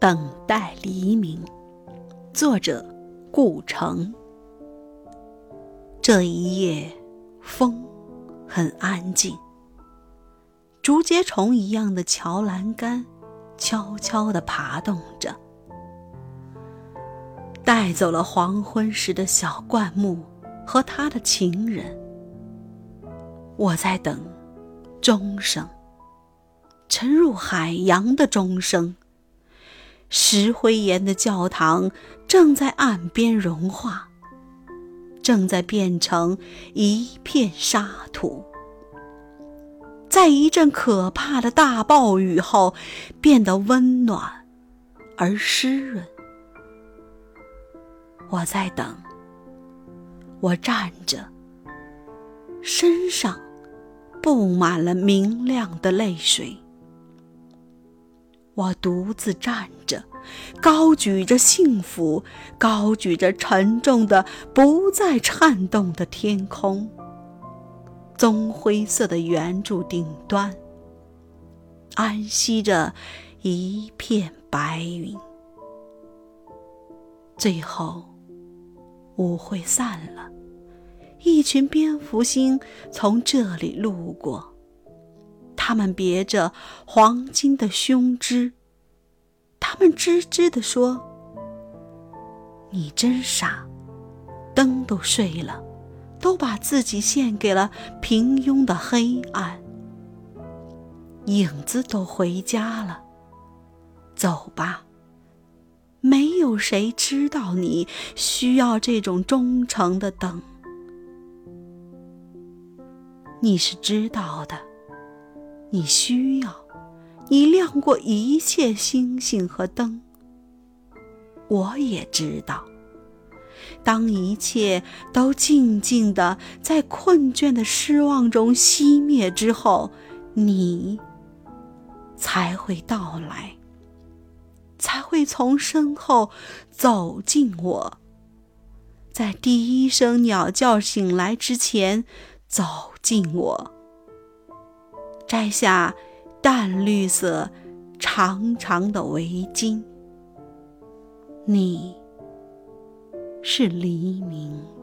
等待黎明。作者：顾城。这一夜，风很安静。竹节虫一样的桥栏杆，悄悄地爬动着，带走了黄昏时的小灌木和他的情人。我在等钟声，沉入海洋的钟声。石灰岩的教堂正在岸边融化，正在变成一片沙土。在一阵可怕的大暴雨后，变得温暖而湿润。我在等，我站着，身上布满了明亮的泪水。我独自站着，高举着幸福，高举着沉重的、不再颤动的天空。棕灰色的圆柱顶端，安息着一片白云。最后，舞会散了，一群蝙蝠星从这里路过。它们别着黄金的胸枝，他们吱吱地说：“你真傻，灯都睡了。”都把自己献给了平庸的黑暗，影子都回家了。走吧，没有谁知道你需要这种忠诚的等。你是知道的，你需要，你亮过一切星星和灯。我也知道。当一切都静静的在困倦的失望中熄灭之后，你才会到来，才会从身后走近我，在第一声鸟叫醒来之前走近我，摘下淡绿色长长的围巾。你。是黎明。